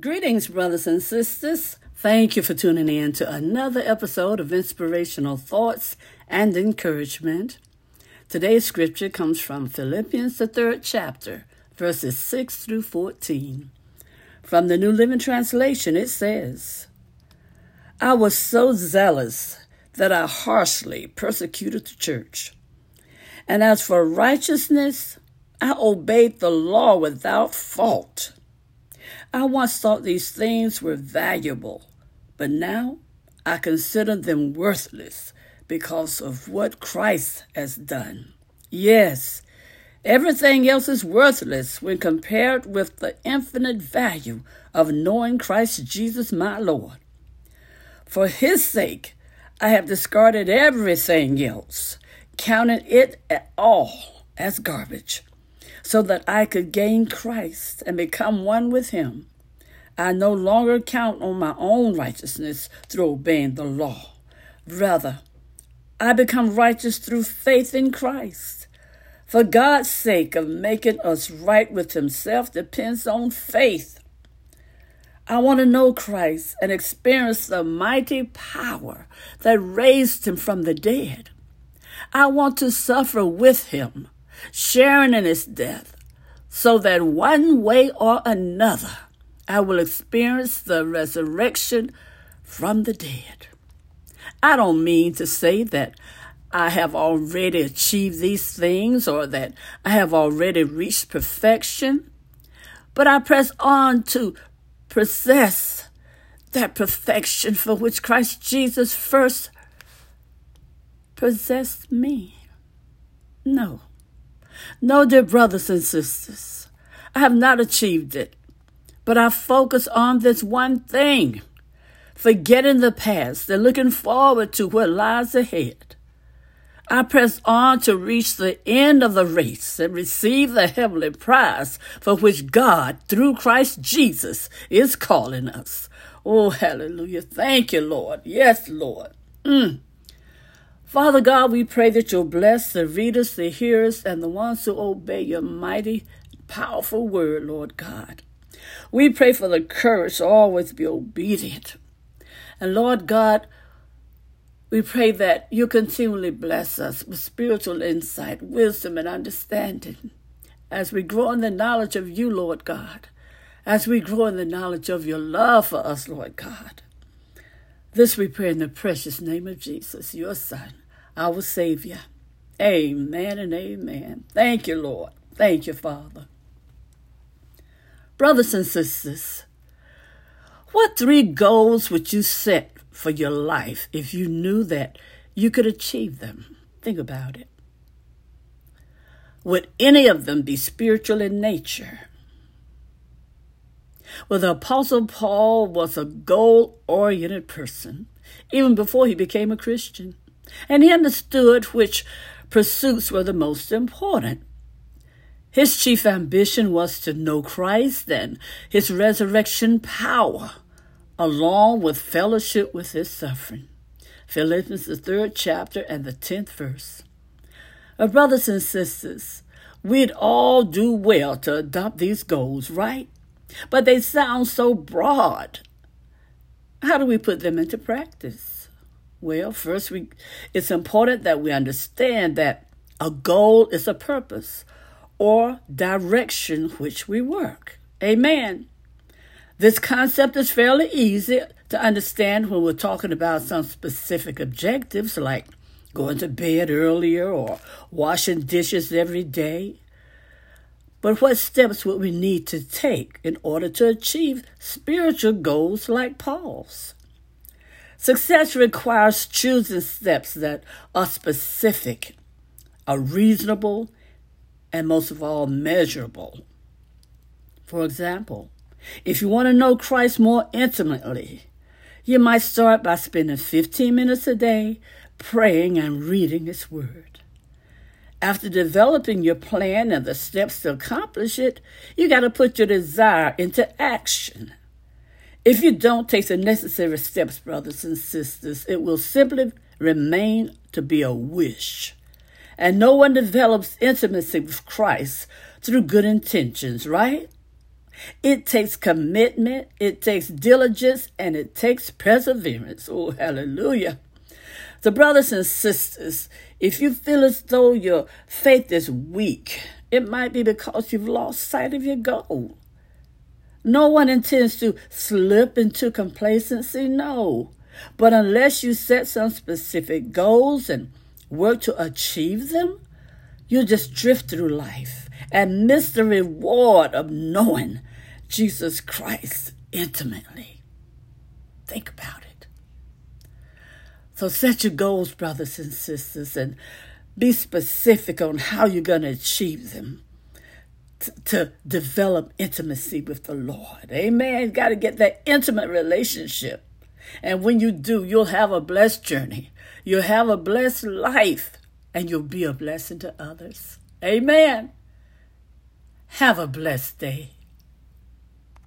Greetings, brothers and sisters. Thank you for tuning in to another episode of Inspirational Thoughts and Encouragement. Today's scripture comes from Philippians, the third chapter, verses 6 through 14. From the New Living Translation, it says, I was so zealous that I harshly persecuted the church. And as for righteousness, I obeyed the law without fault. I once thought these things were valuable, but now I consider them worthless because of what Christ has done. Yes, everything else is worthless when compared with the infinite value of knowing Christ Jesus my Lord. For his sake, I have discarded everything else, counting it at all as garbage so that I could gain Christ and become one with Him. I no longer count on my own righteousness through obeying the law. Rather, I become righteous through faith in Christ. For God's sake of making us right with Himself depends on faith. I want to know Christ and experience the mighty power that raised Him from the dead. I want to suffer with Him sharing in his death, so that one way or another I will experience the resurrection from the dead. I don't mean to say that I have already achieved these things or that I have already reached perfection, but I press on to possess that perfection for which Christ Jesus first possessed me. No. No, dear brothers and sisters, I have not achieved it, but I focus on this one thing forgetting the past and looking forward to what lies ahead. I press on to reach the end of the race and receive the heavenly prize for which God, through Christ Jesus, is calling us. Oh, hallelujah. Thank you, Lord. Yes, Lord. Mm. Father God, we pray that you'll bless the readers, the hearers, and the ones who obey your mighty, powerful word, Lord God. We pray for the courage to always be obedient. And Lord God, we pray that you continually bless us with spiritual insight, wisdom, and understanding as we grow in the knowledge of you, Lord God, as we grow in the knowledge of your love for us, Lord God. This we pray in the precious name of Jesus, your Son our Savior. Amen and amen. Thank you, Lord. Thank you, Father. Brothers and sisters, what three goals would you set for your life if you knew that you could achieve them? Think about it. Would any of them be spiritual in nature? Well, the Apostle Paul was a goal oriented person even before he became a Christian and he understood which pursuits were the most important. His chief ambition was to know Christ and his resurrection power, along with fellowship with his suffering. Philippians, the third chapter and the tenth verse. Uh, brothers and sisters, we'd all do well to adopt these goals, right? But they sound so broad. How do we put them into practice? Well, first, we, it's important that we understand that a goal is a purpose or direction which we work. Amen. This concept is fairly easy to understand when we're talking about some specific objectives like going to bed earlier or washing dishes every day. But what steps would we need to take in order to achieve spiritual goals like Paul's? Success requires choosing steps that are specific, are reasonable, and most of all, measurable. For example, if you want to know Christ more intimately, you might start by spending 15 minutes a day praying and reading His Word. After developing your plan and the steps to accomplish it, you got to put your desire into action. If you don't take the necessary steps, brothers and sisters, it will simply remain to be a wish. And no one develops intimacy with Christ through good intentions, right? It takes commitment, it takes diligence, and it takes perseverance. Oh, hallelujah. So, brothers and sisters, if you feel as though your faith is weak, it might be because you've lost sight of your goal. No one intends to slip into complacency, no. But unless you set some specific goals and work to achieve them, you'll just drift through life and miss the reward of knowing Jesus Christ intimately. Think about it. So set your goals, brothers and sisters, and be specific on how you're going to achieve them to develop intimacy with the Lord. Amen. Got to get that intimate relationship. And when you do, you'll have a blessed journey. You'll have a blessed life and you'll be a blessing to others. Amen. Have a blessed day.